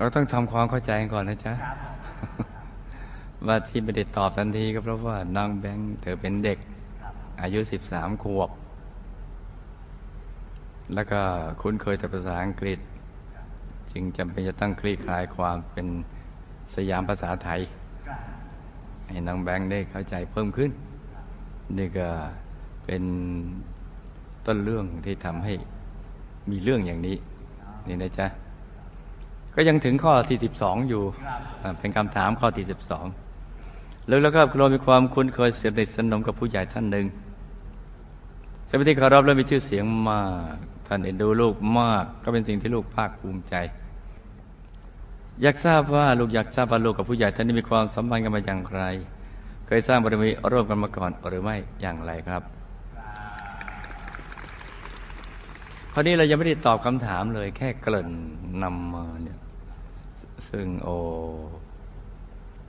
เราต้องทำความเข้าใจก่อนนะจ๊ะว่าที่ไม่ได้ตอบทันทีก็เพราะว่านางแบงค์เธอเป็นเด็ก อายุสิบสามขวบ แล้วก็คุ้นเคยแต่ภาษาอังกฤษ จึงจำเป็นจะต้องคลี่คลายความเป็นสยามภาษาไทย ให้นางแบงค์ได้เข้าใจเพิ่มขึ้น นี่ก็เป็นต้นเรื่องที่ทำให้มีเรื่องอย่างนี้ นี่นะจ๊ะ ก็ยังถึงข้อที่สิบสองอยู่ เป็นคำถามข้อที่สิบสองแล้วแล้วก็เรามีความคุ้นเคยเสียดสนมกับผู้ใหญ่ท่านหนึ่งใช่ไหมที่เคารพและมีชื่อเสียงมาก ท่านเอ็นดูลูกมาก ก็เป็นสิ่งที่ลูกภาคภูมิใจ อยากทราบว่าลูกอยากทราบว่าลูกกับผู้ใหญ่ท่านนี้มีความสัมพันธ์กันมาอย่างไร เคยสร้างบารมีร่วมกันมาก่อนหรือไม่อย่างไรครับคราวนี้เรายังไม่ได้ตอบคำถามเลยแค่เกริ่นนำมาเนี่ย ซึ่งโอ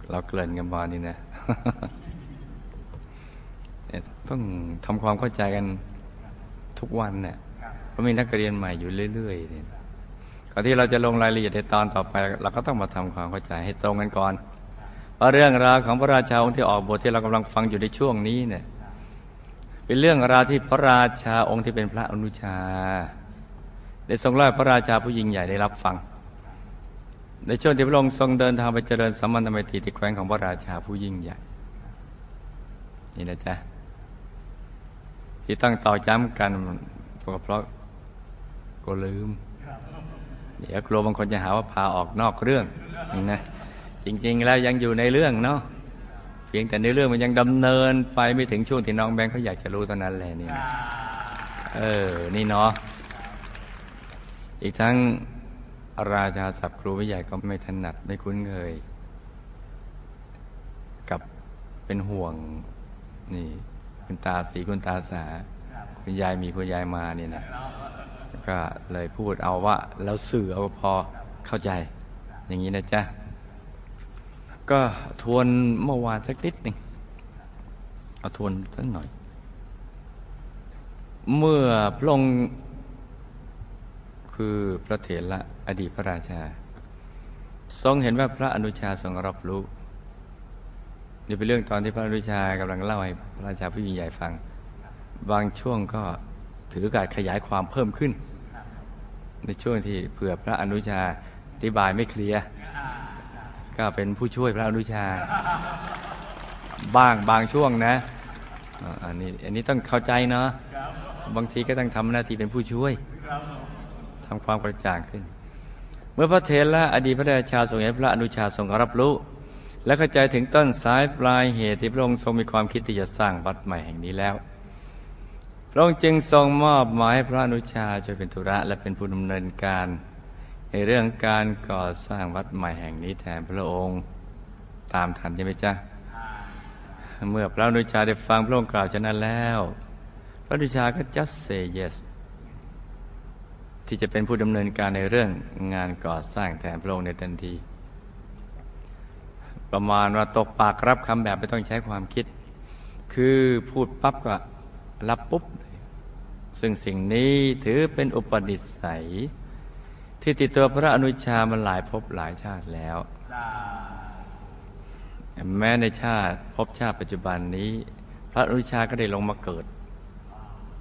เราเกริ่นกันมานี่นะต้องทำความเข้าใจกันทุกวันเนี่ยเพราะมีนักเรียนใหม่อยู่เรื่อยๆเนี่ยก่อนที่เราจะลงรายละเอียดในตอนต่อไป เราก็ต้องมาทำความเข้าใจให้ตรงกันก่อนว่าเรื่องราวของพระราชาองค์ที่ออกบทที่เรากำลังฟังอยู่ในช่วงนี้เนี่ยเป็นเรื่องราวที่พระราชาองค์ที่เป็นพระอนุชา ได้ทรงเล่าพระราชาผู้ยิ่งใหญ่ได้รับฟัง ในช่วงที่พระองค์ทรงเดินทางไปเจริญสัมมันธรรมตรีที่แคว้นของพระราชาผู้ยิ่งใหญ่ นี่นะจ๊ะที่ตั้งต่อย้ำกันเพราะเพราะก็ลืม เดี๋ยวกลัวบางคนจะหาว่าพาออกนอกเรื่องนี่นะจริง ๆ แล้วยังอยู่ในเรื่องเนาะเพียงแต่ในเรื่องมันยังดำเนินไปไม่ถึงช่วงที่น้องแบงค์เขาอยากจะรู้เท่านั้นแหละนี่เออนี่เนาะอีกทั้ง ราชาศัพท์ครูวิใหญ่ก็ไม่ถนัดไม่คุ้นเคย กับเป็นห่วงนี่คุณตาสีคุณตาสา คุณยายมีคุณยายมานี่นะก็เลยพูดเอาว่าแล้วสื่อเอาพอเข้าใจ อย่างนี้นะจ๊ะ ก็ทวนเมื่อวานสักนิดหนึ่งเอาทวนสักหน่อย เมื่อพระองค์ คือพระเถระอดีตพระราชา ทรงเห็นว่าพระอนุชาทรงรับรู้นี่เป็นเรื่องตอนที่พระอนุชากำลังเล่าให้พระราชาผู้ยิ่งใหญ่ฟัง บางช่วงก็ถือการขยายความเพิ่มขึ้น ในช่วงที่เผื่อพระอนุชาอธิบายไม่เคลียร์ก็เป็นผู้ช่วยพระอนุชา บ้างบางช่วงนะอันนี้อันนี้ต้องเข้าใจเนาะบางทีก็ต้องทำหน้าที่เป็นผู้ช่วย ทำความกระจ่างขึ้น เมื่อพระเทระอดีตพระราชาทรงเห็นพระอนุชาทรงรับรู้ และเข้าใจถึงต้นสายปลายเหตุที่พระองค์ทรงมีความคิดที่จะสร้างวัดใหม่แห่งนี้แล้ว พระองค์จึงทรงมอบหมายให้พระอนุชาช่วยเป็นธุระและเป็นผู้ดำเนินการ ในเรื่องการก่อสร้างวัดใหม่แห่งนี้แทนพระองค์ตามทันใช่ไหมจ๊ะเมื่อพระอนุชาได้ฟังพระองค์กล่าวเช่นนั้นแล้ว พระอนุชาก็ just say yes ที่จะเป็นผู้ดำเนินการในเรื่องงานก่อสร้างแทนพระองค์ในทันที ประมาณว่าตกปากรับคำแบบไม่ต้องใช้ความคิด คือพูดปั๊บก็รับปุ๊บ ซึ่งสิ่งนี้ถือเป็นอุปนิสัย ที่ติดตัวพระอนุชามันหลายภพหลายชาติแล้ว แม้ในชาติภพชาติปัจจุบันนี้ พระอนุชาก็ได้ลงมาเกิด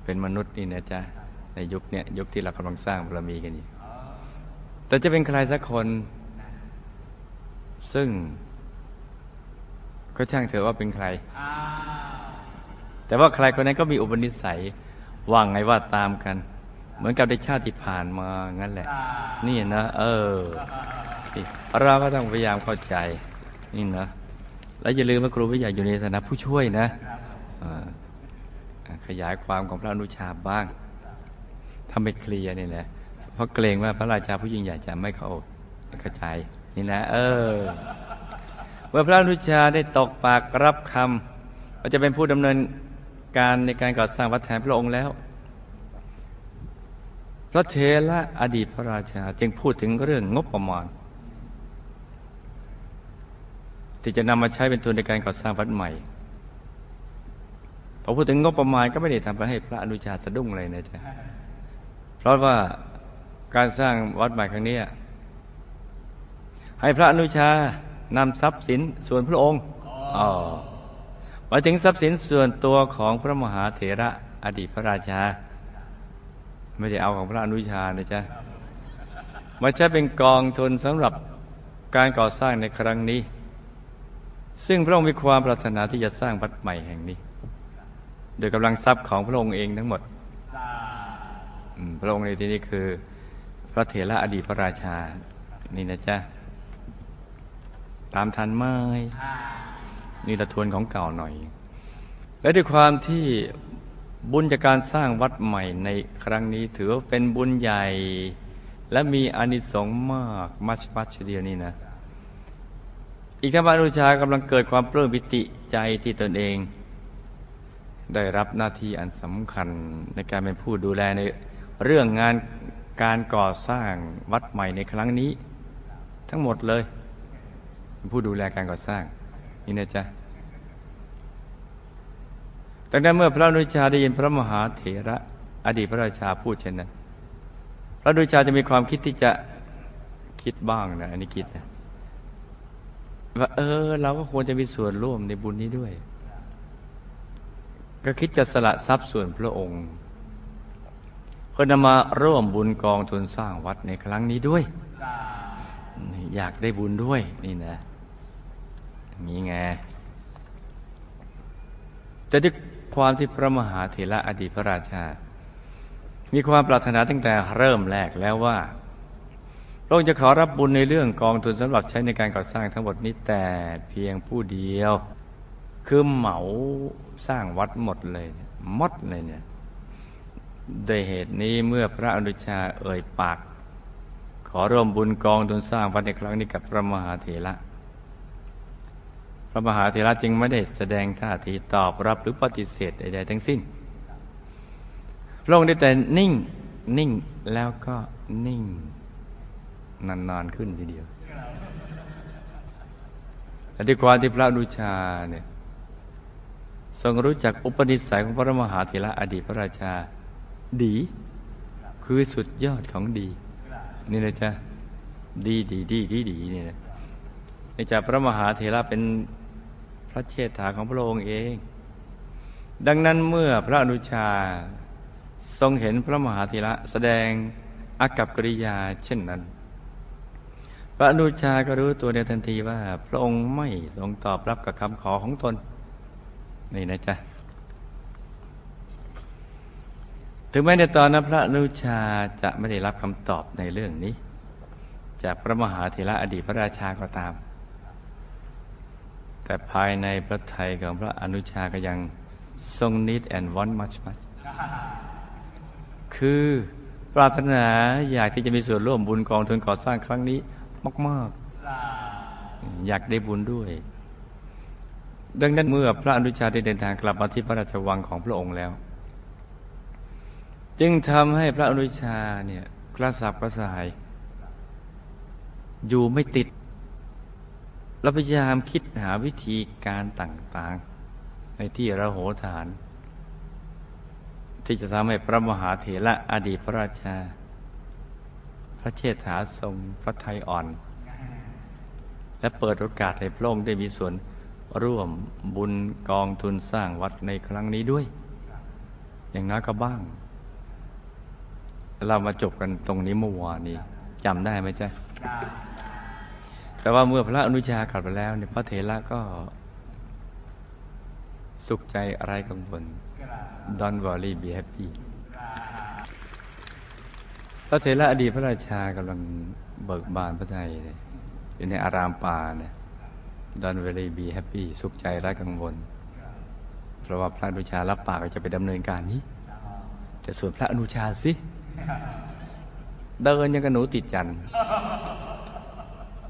เป็นมนุษย์นี่นะจ๊ะ ในยุคเนี้ยยุคที่เรากำลังสร้างบารมีกันอยู่แต่จะเป็นใครสักคน ซึ่ง ก็ช่างเถอะว่าเป็นใคร แต่ว่าใครคนนั้นก็มีอุปนิสัยว่างไงว่าตามกัน เหมือนกับในชาติที่ผ่านมางั้นแหละ นี่นะ เออเราก็ต้องพยายามเข้าใจ นี่นะแล้วอย่าลืมว่าครูวิทยาอยู่ในฐานะผู้ช่วยนะขยายความของพระอนุชาบ้าง ทำไม่เคลียร์นี่แหละเพราะเกรงว่าพระราชาผู้ยิ่งใหญ่จะไม่เข้ากระจายนี่นะ เออเมื่อพระนุชาได้ตกปากรับคำว่าจะเป็นผู้ดำเนินการในการก่อสร้างวัดแทนพระองค์แล้ว พระเทระอดีตพระราชาจึงพูดถึงเรื่องงบประมาณที่จะนำมาใช้เป็นทุนในการก่อสร้างวัดใหม่พอพูดถึงงบประมาณก็ไม่ได้ทำไปให้พระอนุชาสะดุ้งเลยนะจ๊ะ เพราะว่าการสร้างวัดใหม่ครั้งนี้ ให้พระอนุชานำทรัพย์สินส่วนพระองค์หมายถึงทรัพย์สินส่วนตัวของพระมหาเถระอดีตพระราชา ไม่ได้เอาของพระอนุชานะจ๊ะมาใช้เป็นกองทุนสำหรับการก่อสร้างในครั้งนี้ ซึ่งพระองค์มีความปรารถนาที่จะสร้างวัดใหม่แห่งนี้ โดยกำลังทรัพย์ของพระองค์เองทั้งหมด พระองค์ในที่นี้คือ พระเถระอดีตพระราชา นี่นะจ๊ะ ตามทันไหมนี่ละทวนของเก่าหน่อย และด้วยความที่บุญจากการสร้างวัดใหม่ในครั้งนี้ถือว่าเป็นบุญใหญ่ และมีอานิสงส์มากมัชมัชเดียวนี่นะ อีกทั้งพระอนุชากำลังเกิดความปลื้มปิติใจที่ตนเอง ได้รับหน้าที่อันสำคัญในการเป็นผู้ดูแลใน เรื่องงานการก่อสร้างวัดใหม่ในครั้งนี้ ทั้งหมดเลย ผู้ดูแลการก่อสร้าง นี่นะจ๊ะดังนั้นเมื่อพระนุชาได้ยินพระมหาเถระ อดีตพระราชาพูดเช่นนั้น พระนุชาจะมีความคิดที่จะคิดบ้างนะอันนี้คิดนะว่าเออ เราก็ควรจะมีส่วนร่วมในบุญนี้ด้วย ก็คิดจะสละทรัพย์ส่วนพระองค์ เพื่อนำมาร่วมบุญกองทุนสร้างวัดในครั้งนี้ด้วย อยากได้บุญด้วยนี่นะมีไงแต่ด้วยความที่พระมหาเถระอดีตพระราชา มีความปรารถนาตั้งแต่เริ่มแรกแล้วว่าพระองค์จะขอรับบุญในเรื่องกองทุนสำหรับใช้ในการก่อสร้างทั้งหมดนี้แต่เพียงผู้เดียว คือเหมาสร้างวัดหมดเลยหมดเลยเนี่ย โดยเหตุนี้เมื่อพระอนุชาเอ่ยปาก ขอร่วมบุญกองทุนสร้างวัดในครั้งนี้กับพระมหาเถระ พระมหาเถระจึงไม่ได้แสดงท่าทีตอบรับหรือปฏิเสธใดๆทั้งสิ้นพระองค์ได้แต่นิ่งนิ่งแล้วก็นิ่งนานๆขึ้นทีเดียวและด้วยความที่พระอนุชาเนี่ยทรงรู้จักอุปนิสัยของพระมหาเถระอดีตพระราชา ดี คือสุดยอดของดี นี่นะจ๊ะดีดีดีดีดีนี่นะในจากพระมหาเถระเป็นพระเชษฐาของพระองค์เอง ดังนั้นเมื่อพระอนุชาทรงเห็นพระมหาเถระแสดงอากับกิริยาเช่นนั้น พระอนุชาก็รู้ตัวในทันทีว่า พระองค์ไม่ทรงตอบรับกับคำขอของตน นี่นะจ๊ะ ถึงแม้ในตอนนั้นพระนุชาจะไม่ได้รับคำตอบในเรื่องนี้ จากพระมหาเถระอดีตพระราชาก็ตาม แต่ภายในพระทัยของพระอนุชาก็ยังทรง need and want much much คือปรารถนาอยากที่จะมีส่วนร่วมบุญกองทุนก่อสร้างครั้งนี้มาก ๆ อยากได้บุญด้วย ดังนั้นเมื่อพระอนุชาได้เดินทางกลับมาที่พระราชวังของพระองค์แล้ว จึงทำให้พระอนุชาเนี่ยกระสับกระส่าย อยู่ไม่ติดเราพยายามคิดหาวิธีการต่างๆ ในที่ระโหฐาน ที่จะทำให้พระมหาเถระอดีตพระราชา พระเชษฐาทรงพระทัยอ่อน และเปิดโอกาสให้พระองค์ได้มีส่วนร่วมบุญกองทุนสร้างวัดในครั้งนี้ด้วย อย่างน้อยก็บ้าง เรามาจบกันตรงนี้เมื่อวานนี้จำได้ไหมจ๊ะแต่ว่าเมื่อพระอนุชากลับไปแล้วเนี่ยพระเถระก็สุขใจอะไรกังวล Don't worry be happy พระเถระอดีตพระราชากำลังเบิกบานพระทัยอยู่ในอารามป่าเนี่ย Don't worry be happy สุขใจไร้กังวล เพราะว่าพระอนุชารับปากจะไปดำเนินการนี้ แต่ส่วนพระอนุชาสิ เดินยังกับหนูติดจันทร์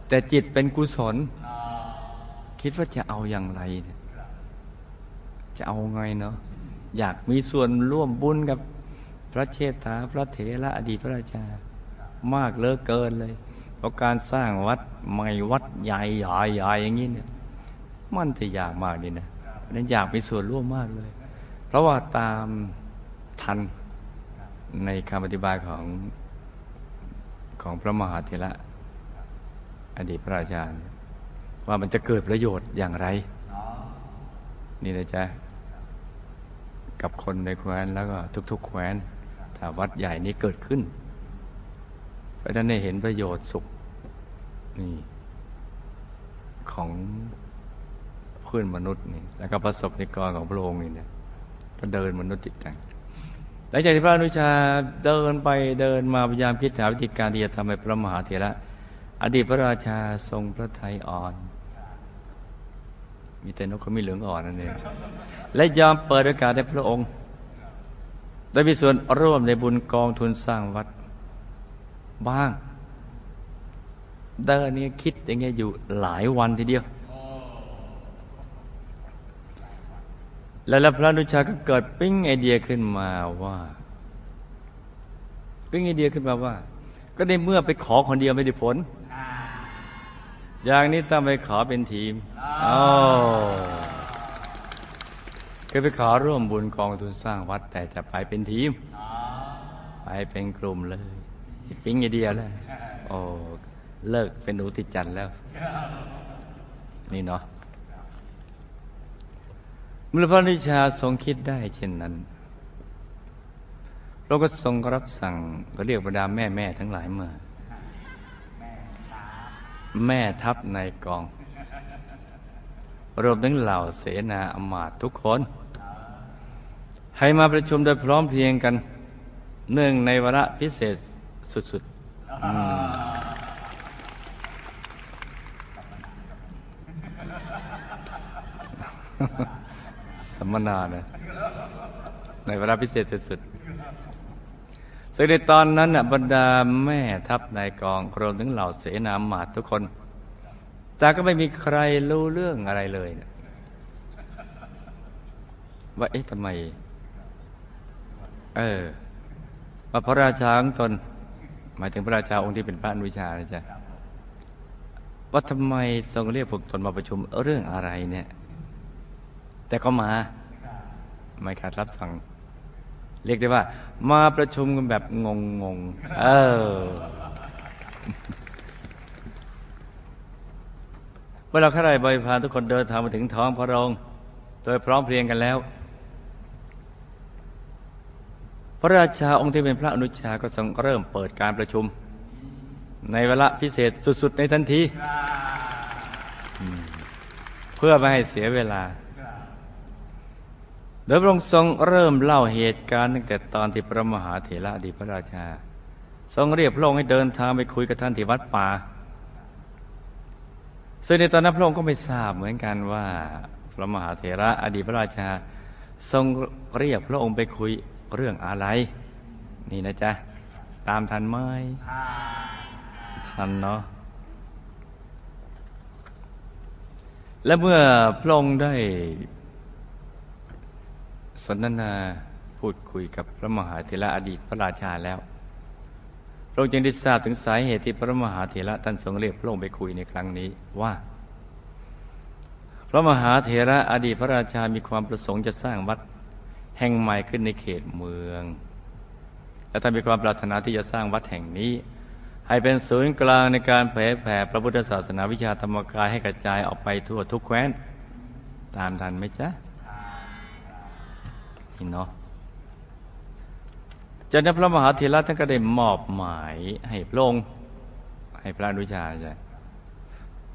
แต่จิตเป็นกุศล คิดว่าจะเอาอย่างไรเนี่ยจะเอาไงเนาะอยากมีส่วนร่วมบุญกับพระเชษฐาพระเถระอดีตพระราชามากเลิกเกินเลย เพราะการสร้างวัดใหม่วัดใหญ่ใหญ่ใหญ่อย่างนี้เนี่ย มันจะอยากมากดีนะเพราะนั้นอยากมีส่วนร่วมมากเลย เพราะว่าตามทัน ในคำอธิบายของของพระมหาเถระอดีตพระราชาว่ามันจะเกิดประโยชน์อย่างไร นี่นะจ๊ะ กับคนในแคว้นแล้วก็ทุก ๆ แคว้นถ้าวัดใหญ่นี้เกิดขึ้น เพราะฉะนั้นได้เห็นประโยชน์สุขนี่ของเพื่อนมนุษย์นี่ แล้วก็ประสบนิกรของพระองค์นี่นี่ยก็เดินมนุษย์ติดกัน หลังจากที่พระอนุชาเดินไปเดินมาพยายามคิดหาวิธีการที่จะทำให้พระมหาเถระอดีตพระราชาทรงพระทัยอ่อน มีแต่นกเขามีเหลืองอ่อนนั่นเองและยอมเปิดโอกาสให้พระองค์ ได้มีส่วนร่วมในบุญกองทุนสร้างวัดบ้างเดินนี้คิดอย่างเงี้ยอยู่หลายวันทีเดียว แล้วพระนุชาก็เกิดปิ้งไอเดียขึ้นมาว่าปิ้งไอเดียขึ้นมาว่า ก็ในเมื่อไปขอคนเดียวไม่ได้ผล อย่างนี้ต้องไปขอเป็นทีมอ๋อคือไปขอร่วมบุญกองทุนสร้างวัด แต่จะไปเป็นทีม ไปเป็นกลุ่มเลย ปิ้งไอเดียแล้วโอ้เลิกเป็นหนูติจันแล้ว นี่เนาะ เมื่อพระนิชาทรงคิดได้เช่นนั้นเราก็ทรงรับสั่งก็เรียกบรรดาแม่แม่ทั้งหลายมาแม่ทัพในกอง รวมถึงเหล่าเสนาอมาตย์ทุกคน ให้มาประชุมโดยพร้อมเพรียงกันเนื่องในวาระพิเศษสุดๆ สัมมนาเนี่ยในเวลาพิเศษสุดๆซึ่งในตอนนั้นน่ะบรรดาแม่ทัพนายกองรวมถึงเหล่าเสนาหมาดทุกคนแต่ก็ไม่มีใครรู้เรื่องอะไรเลยนะว่าเอ๊ะทำไม เออว่าพระราชาของตน หมายถึงพระราชาองค์ที่เป็นพระอนุชานะจ๊ะว่าทำไมทรงเรียกพวกตนมาประชุมเรื่องอะไรเนี่ย แต่ก็มาไม่ขาดรับสั่ง เรียกได้ว่า มาประชุมกันแบบงงงงๆเออเมื่อเราข้าราชบริพารทุกคนเดินทางมาถึงท้องพระโรงโดยพร้อมเพรียงกันแล้ว พระราชาองค์ที่เป็นพระอนุชาก็ทรงเริ่มเปิดการประชุม ในเวลาพิเศษสุด ๆ ในทันทีอืมเพื่อไม่ให้เสียเวลา โดยพระองค์ทรงเริ่มเล่าเหตุการณ์ตั้งแต่ตอนที่พระมหาเถระอดีตพระราชา ทรงเรียกพระองค์ให้เดินทางไปคุยกับท่านที่วัดป่าซึ่งในตอนนั้นพระองค์ก็ไม่ทราบเหมือนกันว่า พระมหาเถระอดีตพระราชา ทรงเรียกพระองค์ไปคุยเรื่องอะไร นี่นะจ๊ะ ตามทันไหมทันเนาะและเมื่อพระองค์ได้ สนทนาพูดคุยกับพระมหาเถระอดีตพระราชาแล้วพระองค์จึงได้ทราบถึงสาเหตุที่พระมหาเถระท่านทรงเรียกพระองค์ไปคุยในครั้งนี้ว่า พระมหาเถระอดีตพระราชามีความประสงค์จะสร้างวัดแห่งใหม่ขึ้นในเขตเมือง และท่านมีความปรารถนาที่จะสร้างวัดแห่งนี้ ให้เป็นศูนย์กลางในการเผยแผ่พระพุทธศาสนาวิชาธรรมกายให้กระจายออกไปทั่วทุกแคว้น ตามทันไหมจ๊ะ นี่เนาะจากนั้นพระมหาเถระท่านก็ได้มอบหมายให้พระองค์ให้พระอนุชาใช่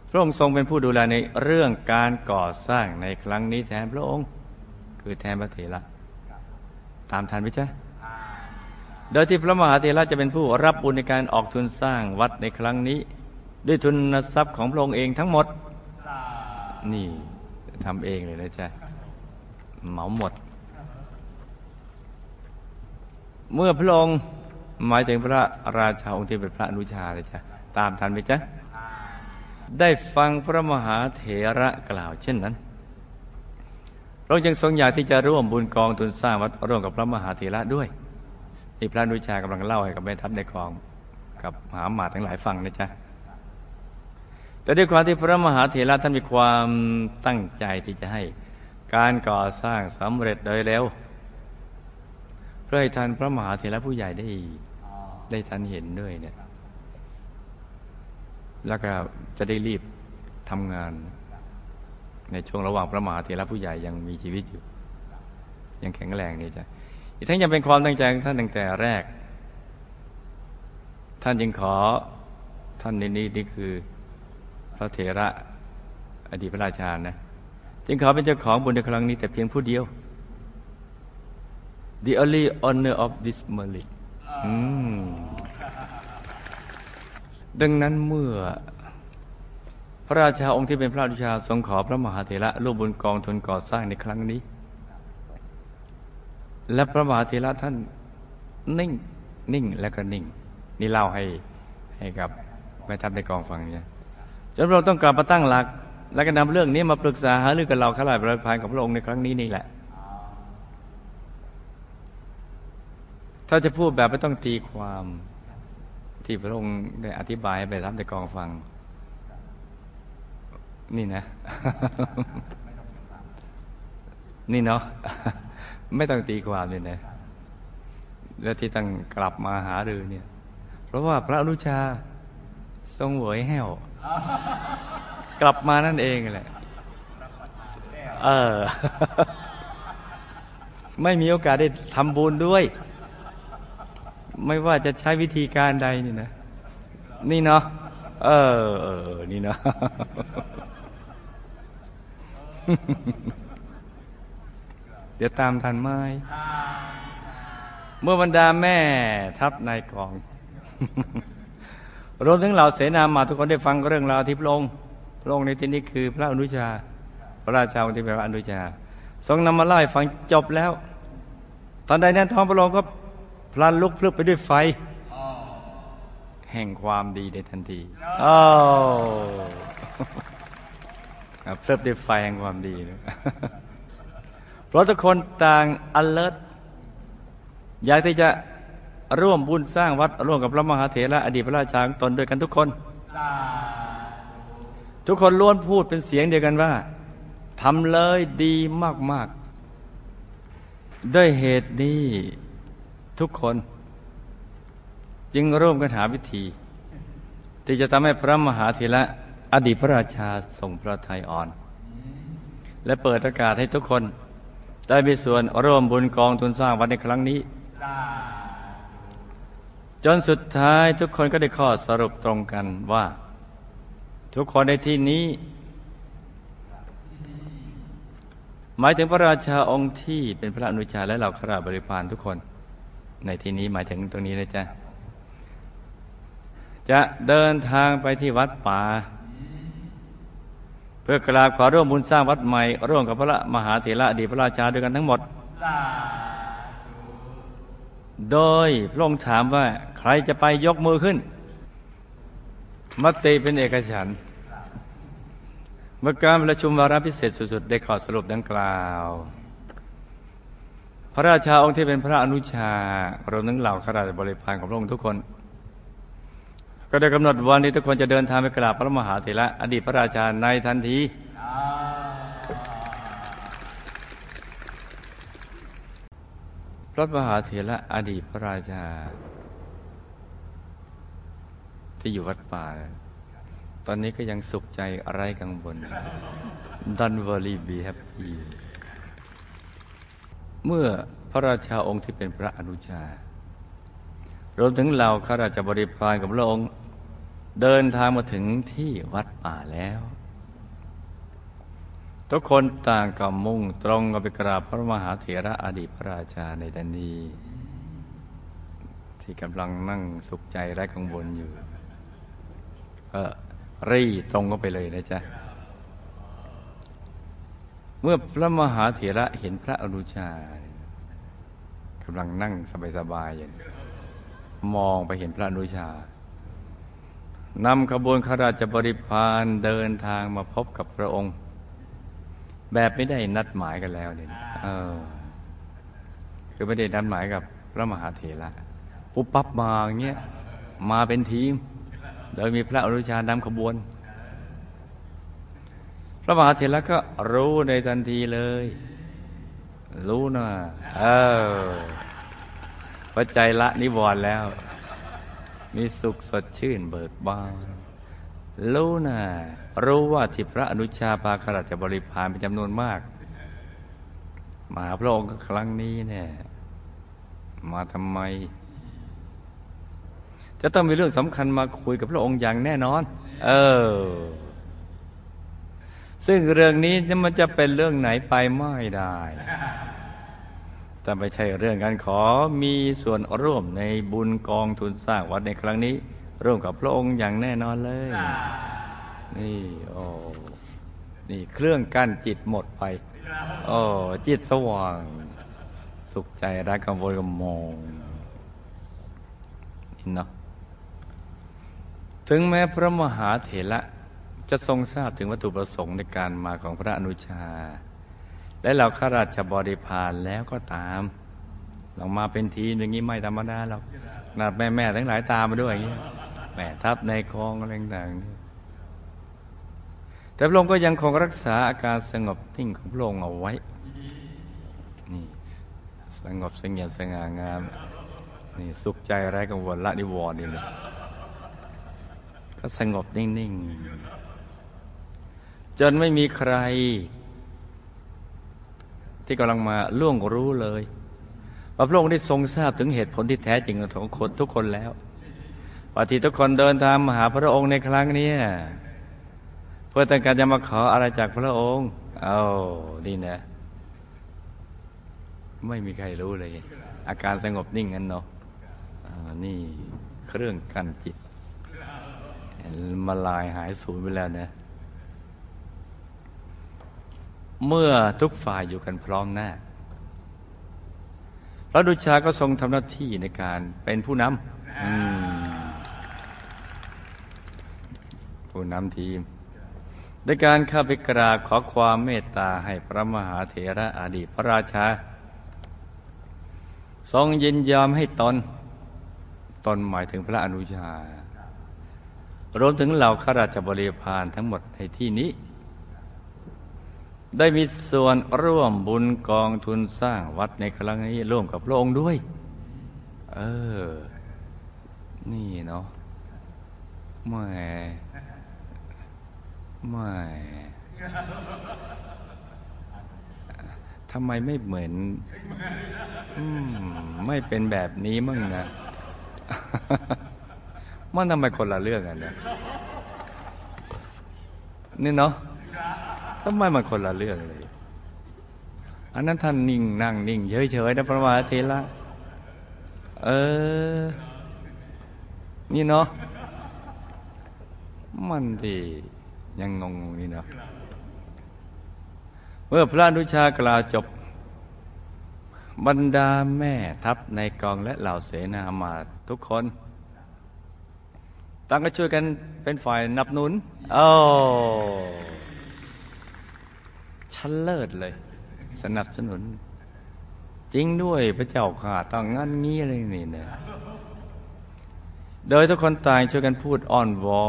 พระองค์ทรงเป็นผู้ดูแลในเรื่องการก่อสร้างในครั้งนี้แทนพระองค์คือแทนพระเถระตามทันไหมจ๊ะโดยที่พระมหาเถระจะเป็นผู้รับบุญในการออกทุนสร้างวัดในครั้งนี้ ด้วยทุนทรัพย์ของพระองค์เองทั้งหมด นี่ทำเองเลยนะจ๊ะเหมาหมด เมื่อพระองค์หมายถึงพระราชาองค์ที่เป็นพระอนุชาเลยจ้ะตามทันไหมจ๊ะได้ฟังพระมหาเถระกล่าวเช่นนั้นพระองค์จึงทรงอยากที่จะร่วมบุญกองทุนสร้างวัดร่วมกับพระมหาเถระด้วยที่พระอนุชากำลังเล่าให้กับแม่ทัพในกอง กับมหาหมาทั้งหลายฟังนะจ๊ะแต่ด้วยความที่พระมหาเถระท่านมีความตั้งใจที่จะให้การก่อสร้างสำเร็จโดยเร็ว พื่อให้ท่านพระมหาเถระผู้ใหญ่ได้ได้ทันเห็นด้วยเนี่ย แล้วก็จะได้รีบทำงาน ในช่วงระหว่างพระมหาเถระผู้ใหญ่ยังมีชีวิตอยู่ ยังแข็งแรงนี่จ้ะอีกทั้งยังเป็นความตั้งใจของท่านตั้งแต่แรก ท่านจึงขอท่านในนี้นี่คือ พระเถระอดีตพระราชานะ จึงขอเป็นเจ้าของบุญในครั้งนี้แต่เพียงผู้เดียว the only honor of this merit อืมดังนั้นเมื่อ พระราชาองค์ที่เป็นพระราชาทรงขอพระมหาเถระร่วมบุญกองทุนก่อสร้างในครั้งนี้ และพระมหาเถระท่านนิ่งนิ่งและก็นิ่ง นี่เล่าให้ให้กับแม่ทัพในกองฟังเนี่ยจนเราต้องกลับมาตั้งหลัก แล้วก็นำเรื่องนี้มาปรึกษาหารือกับเราข้าราชบริพารกับพระองค์ในครั้งนี้นี่แหละ ถ้าจะพูดแบบไม่ต้องตีความ ที่พระองค์ได้อธิบายไปรับในกองฟัง นี่นะ นี่เนาะไม่ต้องตีความเลยนะแล้วที่ต้องกลับมาหารือเนี่ย เพราะว่าพระอนุชาทรงเหวยแห้ว กลับมานั่นเองแหละเออ ไม่มีโอกาสได้ทำบุญด้วย ไม่ว่าจะใช้วิธีการใดนี่นะ นี่เนาะเออเออ นี่เนาะเดี๋ยวตามทันไหมเมื่อบรรดาแม่ทัพนายกอง รวมถึงเหล่าเสนามาทุกคนได้ฟังเรื่องราวที่พระองพระองค์ในที่นี้คือพระอนุชา พระราชาองค์ที่เป็นพระอนุชา ทรงนำมาเล่าให้ฟังจบแล้ว ตอนใดนั้นท้องพระโรงก็ พลันลุกพลึบไปด้วยไฟ แห่งความดีในทันทีอ้าวเพลิบด้วยไฟแห่งความดีนะเพราะทุกคนต่าง alert อยากที่จะร่วมบุญสร้างวัดร่วมกับพระมหาเถระอดีตพระราชาของตนด้วยกันทุกคน ทุกคนล้วนพูดเป็นเสียงเดียวกันว่าทำเลยดีมาก ๆ ด้วยเหตุนี้ ทุกคน จึงร่วมกันหาวิธี ที่จะทำให้พระมหาเถระอดีตพระราชาทรงพระทัยอ่อน และเปิดโอกาสให้ทุกคน ได้มีส่วนร่วมบุญกองทุนสร้างวัดในครั้งนี้ จนสุดท้ายทุกคนก็ได้ข้อสรุปตรงกันว่า ทุกคนในที่นี้ หมายถึงพระราชาองค์ที่เป็นพระอนุชาและเหล่าขราบริพารทุกคน ในที่นี้หมายถึงตรงนี้นะจ๊ะ จะเดินทางไปที่วัดป่า เพื่อกราบขอร่วมบุญสร้างวัดใหม่ ร่วมกับพระมหาเถระอดีตพระราชาด้วยกันทั้งหมด โดยพระองค์ถามว่าใครจะไปยกมือขึ้น มติเป็นเอกฉันท์เมื่อการประชุมวาระพิเศษสุดๆ ได้ข้อสรุปดังกล่าว พระราชาองค์ที่เป็นพระอนุชารวมทั้งเหล่าข้าราชบริพารของพระองค์ทุกคน ก็ได้กำหนดวันที่ทุกคนจะเดินทางไปกราบพระมหาเถระอดีตพระราชาในทันทีพระมหาเถระอดีตพระราชา ที่อยู่วัดป่า ตอนนี้ก็ยังสุขใจอะไรกังวล Don't worry be happy เมื่อพระราชาองค์ที่เป็นพระอนุชารวมถึงเราข้าราชบริพารกับพระองค์เดินทางมาถึงที่วัดป่าแล้ว ทุกคนต่างกับมุ่งตรงกับไปกราบพระมหาเถระอดีตพระราชาในทันทีที่กำลังนั่งสุขใจไร้กังวลอยู่ก็รีตรงก็ไปเลยนะจ๊ะ เมื่อพระมหาเถระเห็นพระอนุชากำลังนั่งสบายๆอย่างมองไปเห็นพระอนุชานำขบวนขาราชบริพารเดินทางมาพบกับพระองค์ แบบไม่ได้นัดหมายกันแล้วเนี่ยเออคือไม่ได้นัดหมายกับพระมหาเถระปุ๊บปั๊บมาอย่างเงี้ยมาเป็นทีม โดยมีพระอนุชานำขบวน พระมหาเถระก็รู้ในทันทีเลย รู้นะเออพระใจละนิวรณ์แล้ว มีสุขสดชื่นเบิกบานรู้นะรู้ว่าที่พระอนุชาพาขราชบริพารเป็นจำนวนมาก มาพระองค์ครั้งนี้เนี่ย มาทำไม จะต้องมีเรื่องสำคัญมาคุยกับพระองค์อย่างแน่นอน เออ ซึ่งเรื่องนี้มันจะเป็นเรื่องไหนไปไม่ได้แต่ไม่ใช่เรื่องการขอมีส่วนร่วมในบุญกองทุนสร้างวัดในครั้งนี้ ร่วมกับพระองค์อย่างแน่นอนเลย นี่โอ้นี่เครื่องกั้นจิตหมดไปโอ้จิตสว่าง สุขใจรักกังวลกัมองนี่เนาะถึงแม้พระมหาเถระ จะทรงทราบถึงวัตถุประสงค์ในการมาของพระอนุชา และเหล่าข้าราชบริพารแล้วก็ตามลองมาเป็นทีมอย่างนี้ไม่ธรรมดาหรอกนาดแม่แม่ทั้งหลายตามมาด้วยอย่างนี้แม่ทัพในคลองอะไรต่างๆแต่พระองค์ก็ยังคงรักษาอาการสงบนิ่งของพระองค์เอาไว้นี่สงบสงเงียมสง่างามนี่สุขใจไร้กังวลละนิวรณ์นี่เลยก็สงบนิ่งๆ จนไม่มีใคร ที่กำลังมาล่วงรู้เลยว่าพระองค์ได้ทรงทราบถึงเหตุผลที่แท้จริงของคนทุกคนแล้วว่าที่ทุกคนเดินทางมาหาพระองค์ในครั้งนี้เพื่อต้องการจะมาขออะไรจากพระองค์เอาดีนะ ไม่มีใครรู้เลย อาการสงบนิ่งงั้นเนาะนี่เครื่องกั้นจิตมาลายหายสูญไปแล้วนะ เมื่อทุกฝ่ายอยู่กันพร้อมหน้า พระดุชาก็ทรงทำหน้าที่ในการเป็นผู้นำผู้นำทีมในการเข้าไปกราบขอความเมตตาให้พระมหาเถระอดีตพระราชา ทรงยินยอมให้ตน ตนหมายถึงพระอนุชารวมถึงเหล่าข้าราชบริพารทั้งหมดในที่นี้ ได้มีส่วนร่วมบุญกองทุนสร้างวัดในครั้งนี้ร่วมกับพระองค์ด้วย เออ นี่เนาะไม่ไม่ทำไมไม่เหมือนอมไม่เป็นแบบนี้มั่งนะมันทำไมคนละเรื่องกันเนี่ยนี่เนาะ ทำไมมันคนละเรื่องเลย อันนั้นท่านนิ่งนั่งนิ่งเฉยๆนะพระมหาเทระเออ นี่เนาะมันที่ยังงงนี่เนาะเมื่อพระนุชากล่าวจบบรรดาแม่ทัพในกองและเหล่าเสนามาทุกคนต่างก็ช่วยกันเป็นฝ่ายนับหนุน โอ้ ชั้นเลิศเลย สนับสนุน จริงด้วยพระเจ้าข่าต้องงั้นงี้อะไรนี่เนี่ยโดยทุกคนต่างช่วยกันพูดอ้อนวอ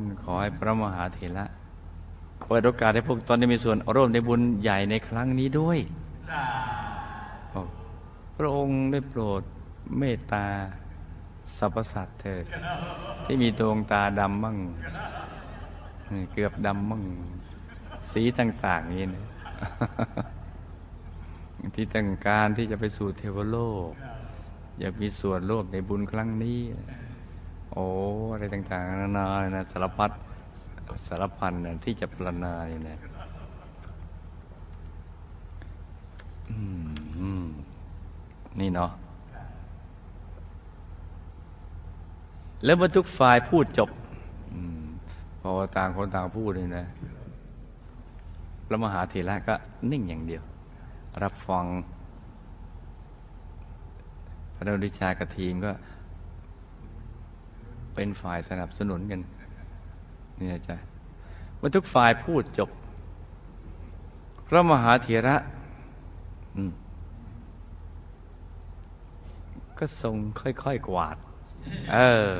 น ขอให้พระมหาเถระเปิดโอกาสให้พวกตนได้มีส่วนร่วมในบุญใหญ่ในครั้งนี้ด้วยพระองค์ได้โปรดเมตตาสรรพสัตว์เถิด ที่มีดวงตาดำมั่ง เกือบดำมั่ง สีต่าง ๆ นี้นะ ที่ต้องการที่จะไปสู่เทวโลก อยากมีส่วนร่วมในบุญครั้งนี้ โอ้อะไรต่างๆนานานะสารพัดสารพันนะที่จะปรนนาเนี่ยนะนี่เนาะแล้วเมื่อทุกฝ่ายพูดจบอพอต่างคนต่างพูดเลยนะ พระมหาเถระก็นิ่งอย่างเดียว รับฟัง พระนริชากับทีมก็ เป็นฝ่ายสนับสนุนกันนี่นะจ๊ะเมื่อทุกฝ่ายพูดจบ พระมหาเถระก็ทรงค่อยๆกวาด เออ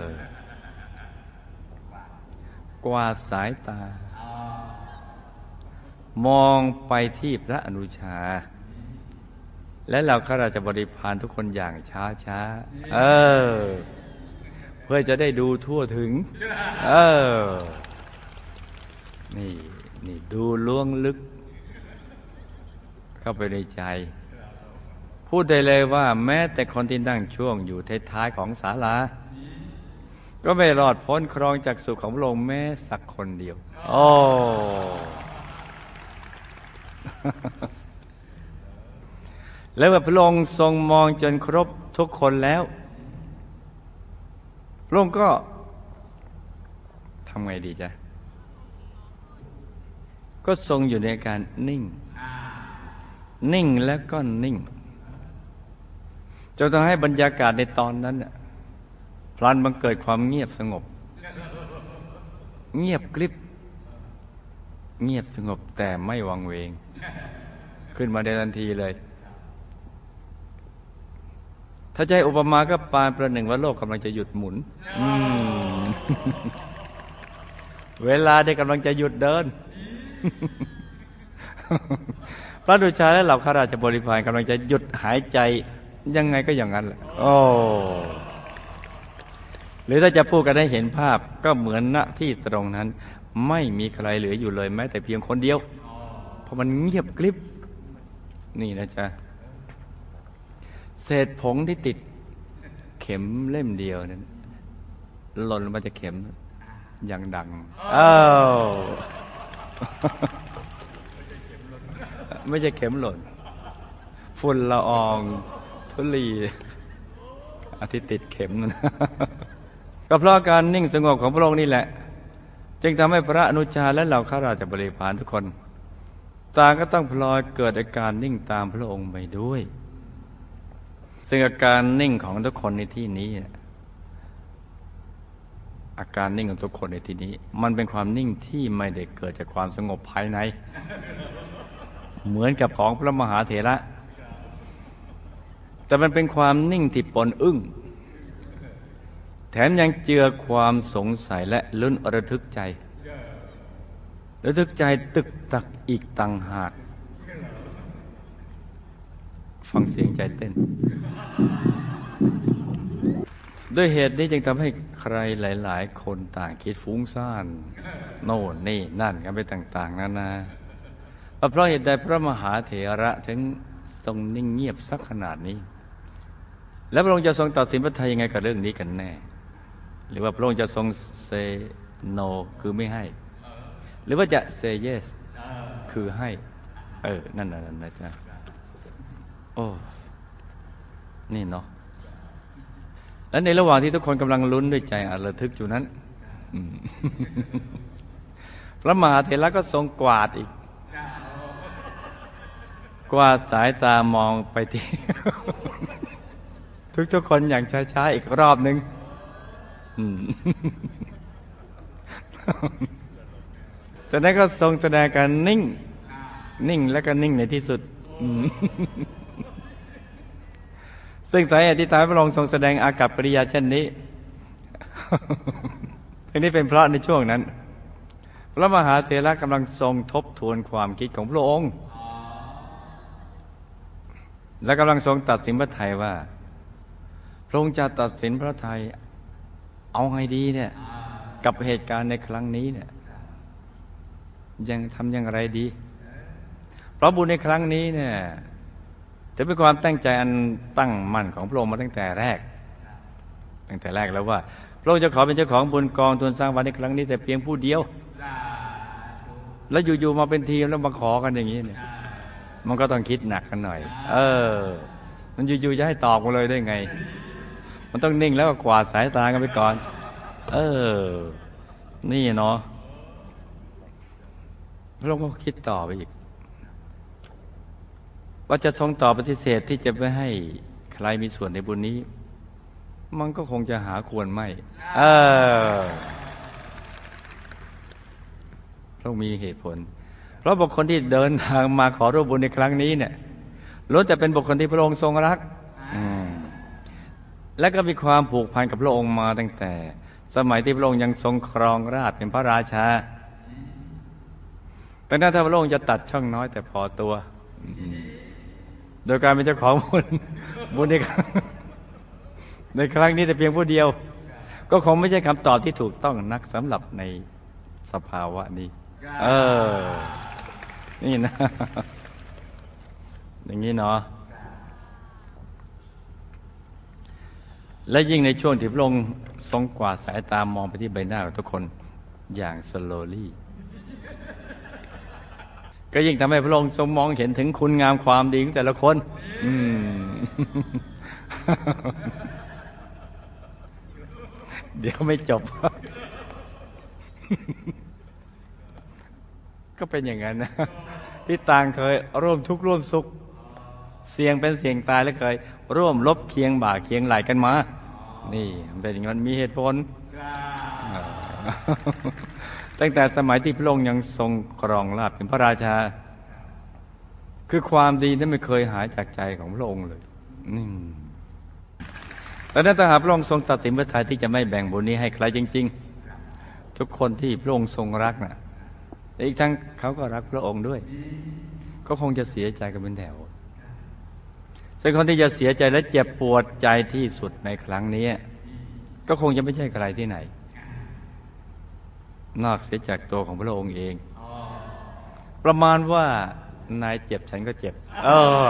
กวาดสายตา มองไปที่พระอนุชา และเราข้าราชบริพารทุกคนอย่างช้าช้าเออ เพื่อจะได้ดูทั่วถึง เออ นี่นี่ดูล่วงลึก เข้าไปในใจ พูดได้เลยว่า แม้แต่คนที่นั่งช่วงอยู่ท้ายๆของศาลาก็ไม่รอดพ้นครองจากสุขของพระองค์แม้สักคนเดียว โอ้ แล้วเมื่อพระองค์ทรงมองจนครบทุกคนแล้ว พระองค์ก็ทำไงดีจ๊ะ ก็ทรงอยู่ในการนิ่ง นิ่งแล้วก็นิ่งจนทำให้บรรยากาศในตอนนั้นน่ะพลันบังเกิดความเงียบสงบ เงียบกริบ เงียบสงบแต่ไม่วังเวง ขึ้นมาในทันทีเลย ถ้าใจอุปมาก็ปานประหนึ่งว่าโลกกำลังจะหยุดหมุนเวลาได้กำลังจะหยุดเดิน พระดุชาและเหล่าข้าราชบริพารกำลังจะหยุดหายใจ ยังไงก็อย่างนั้นแหละโอ้หรือถ้าจะพูดกันให้เห็นภาพก็เหมือนณที่ตรงนั้น ไม่มีใครเหลืออยู่เลย แม้แต่เพียงคนเดียวเพราะมันเงียบกริบนี่นะจ๊ะเศษผงที่ติดเข็มเล่มเดียวนั้นหล่นลงมาจากเข็มอย่างดังอ้าวไม่ใช่เข็มหล่นฝุ่นละอองทุลีอาทิตติดเข็มนั่นก็เพราะการนิ่งสงบของพระองค์นี่แหละ จึงทำให้พระอนุชาและเหล่าข้าราชบริพารทุกคนต่างก็ต้องพลอยเกิดอาการนิ่งตามพระองค์ไปด้วย ซึ่งอาการนิ่งของทุกคนในที่นี้ อาการนิ่งของทุกคนในที่นี้ มันเป็นความนิ่งที่ไม่ได้เกิดจากความสงบภายใน เหมือนกับของพระมหาเถระ แต่มันเป็นความนิ่งที่ปนอึ้ง แถมยังเจือความสงสัยและลุ้นระทึกใจ ระทึกใจตึกตักอีกต่างหาก ฟังเสียงใจเต้น ด้วยเหตุนี้จึงทำให้ใครหลาย ๆ คนต่างคิดฟุ้งซ่าน โน่นนี่นั่นกันไปต่าง ๆนานาว่เพราะเหตุใดพระมหาเถระถึงทรงนิ่งเงียบสักขนาดนี้ แล้วพระองค์จะทรงตัดสินพระทัยยังไงกับเรื่องนี้กันแน่ หรือว่าพระองค์จะทรงเซโนคือไม่ให้ หรือว่าจะเซเยสคือให้ เออ นั่นน่ะนั่นนะจ๊ะโอ้นี่เนาะและในระหว่างที่ทุกคนกำลังลุ้นด้วยใจอันระทึกอยู่นั้นพระมหาเถระก็ทรงกวาดอีก กวาดสายตามองไปที่ ทุกๆคนอย่างช้าๆอีกรอบหนึ่ง จากนั้นก็ทรงแสดงการนิ่ง นิ่งแล้วก็นิ่งในที่สุด ซึ่งสาเหตุที่ทำให้พระองค์ทรงแสดงอากับปริยาเช่นนี้อันนี้เป็นเพราะในช่วงนั้น พระมหาเถระกำลังทรงทบทวนความคิดของพระองค์ และกำลังทรงตัดสินพระไทยว่า พระองค์จะตัดสินพระไทย เอาไงดีเนี่ย กับเหตุการณ์ในครั้งนี้เนี่ย ยังทำอย่างไรดี เพราะบุญในครั้งนี้เนี่ยจะเป็นความตั้งใจอันตั้งมั่นของพระองค์มาตั้งแต่แรก ตั้งแต่แรกแล้วว่า พระองค์จะขอเป็นเจ้าของบุญกองทุนสร้างวัดในครั้งนี้แต่เพียงผู้เดียว แล้วอยู่ๆมาเป็นทีมแล้วมาขอกันอย่างนี้เนี่ย มันก็ต้องคิดหนักกันหน่อย เออ มันอยู่ๆจะให้ตอบมาเลยได้ไง มันต้องนิ่งแล้วก็กวาดสายตากันไปก่อน เออ นี่เนาะพระองค์ก็คิดต่อไปอีก ว่าจะทรงตอบปฏิเสธที่จะไม่ให้ใครมีส่วนในบุญนี้ มันก็คงจะหาควรไม่ เออพระองค์มีเหตุผล เพราะบุคคลที่เดินทางมาขอร่วมบุญในครั้งนี้เนี่ยล้วนแต่เป็นบุคคลที่พระองค์ทรงรัก อืม และก็มีความผูกพันกับพระองค์มาตั้งแต่ สมัยที่พระองค์ยังทรงครองราชเป็นพระราชาแต่นั้นถ้าพระองค์จะตัดช่องน้อยแต่พอตัว โดยการเป็นเจ้าของบุญบุญในครั้งในครั้งนี้แต่เพียงผู้เดียว ก็คงไม่ใช่คำตอบที่ถูกต้องนักสำหรับในสภาวะนี้ เออ นี่นะ อย่างนี้เนาะ และยิ่งในช่วงที่พระองค์ทรงกวาดสายตามองไปที่ใบหน้าของทุกคนอย่างสโลลี่ก็ยิ่งทำให้พระองค์ทรงมองเห็นถึงคุณงามความดีของแต่ละคนเดี๋ยวไม่จบ ก็เป็นอย่างนั้นนะ ที่ต่างเคยร่วมทุกข์ร่วมสุข เสียงเป็นเสียงตายและเคย ร่วมลบเคียงบ่าเคียงไหลกันมา นี่มันเป็นอย่างนั้นมีเหตุผลตั้งแต่สมัยที่พระองค์ยังทรงครองราชย์เป็นพระราชา คือความดีนั้นไม่เคยหายจากใจของพระองค์เลยนี่แต่นั้นถ้าหากพระองค์ทรงตัดสินพระทัยที่จะไม่แบ่งบุญนี้ให้ใครจริง ๆ ทุกคนที่พระองค์ทรงรักนะ่ะและอีกทั้งเขาก็รักพระองค์ด้วย ก็คงจะเสียใจกันเป็นแถว ซึ่งคนที่จะเสียใจและเจ็บปวดใจที่สุดในครั้งนี้ ก็คงจะไม่ใช่ใครที่ไหน นอกเสียจากตัวของพระองค์เอง ประมาณว่านายเจ็บฉันก็เจ็บ เออ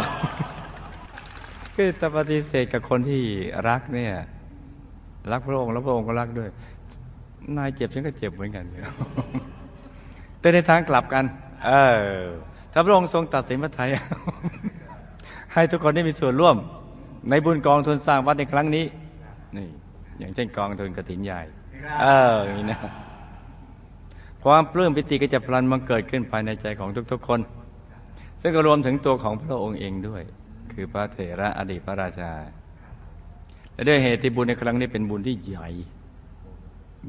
คือตปฏิเสธกับคนที่รักเนี่ย รักพระองค์แล้วพระองค์ก็รักด้วย นายเจ็บฉันก็เจ็บเหมือนกันแต่ในทางกลับกัน เออถ้าพระองค์ทรงตัดสินพระทัย ให้ทุกคนได้มีส่วนร่วม ในบุญกองทุนสร้างวัดในครั้งนี้ นี่อย่างเช่นกองทุนกระถินใหญ่ เอออย่างนี้นะความปลื้มปิติก็จะพลันมังเกิดขึ้นภายในใจของทุกๆคน ซึ่งก็รวมถึงตัวของพระองค์เองด้วย คือพระเถระอดีตพระราชา และด้วยเหตุที่บุญในครั้งนี้เป็นบุญที่ใหญ่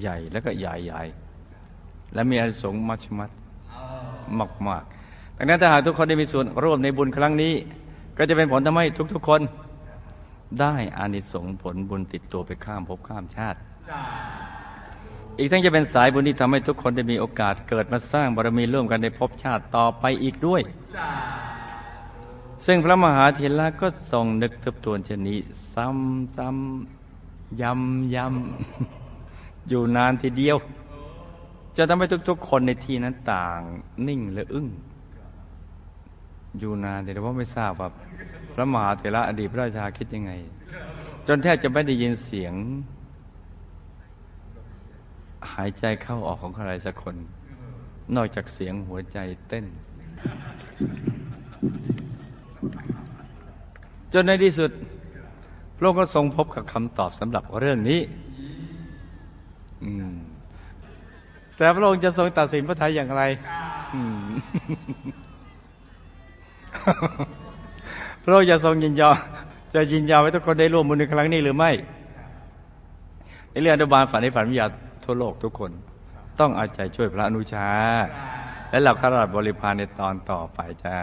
ใหญ่แล้วก็ใหญ่ใหญ่และมีอานิสงส์มัชมัดมากมากๆดังนั้นถ้าหากทุกคนได้มีส่วนร่วมในบุญครั้งนี้ ก็จะเป็นผลทำให้ทุกๆคน ได้อานิสงส์ผลบุญติดตัวไปข้ามภพข้ามชาติ อีกทั้งจะเป็นสายบุญที่ทำให้ทุกคนได้มีโอกาสเกิดมาสร้างบารมีร่วมกันในภพชาติต่อไปอีกด้วย ซึ่งพระมหาเถระก็ทรงนึกทบทวนเช่นนี้ ซ้ำซ้ำย้ำย้ำอยู่นานทีเดียว จะทำให้ทุกๆ คนในที่นั้นต่าง นิ่งและอึ้ง อยู่นานแต่ว่าไม่ทราบว่าพระมหาเถระอดีตพระราชาคิดยังไง จนแทบจะไม่ได้ยินเสียง หายใจเข้าออกของใครสักคน นอกจากเสียงหัวใจเต้น จนในที่สุด พระองค์ก็ทรงพบกับคำตอบสำหรับเรื่องนี้แต่พระองค์จะทรงตัดสินพระทัยอย่างไร อืม พระองค์จะทรงยินยอมจะยินยอมให้ทุกคนได้ร่วมบุญในครั้งนี้หรือไม่ ในเรื่องอนุบาลฝันในฝันวิญญาทั่วโลกทุกคน ต้องเอาใจช่วยพระอนุชา และเหล่าข้าราชบริพารในตอนต่อไปจ้า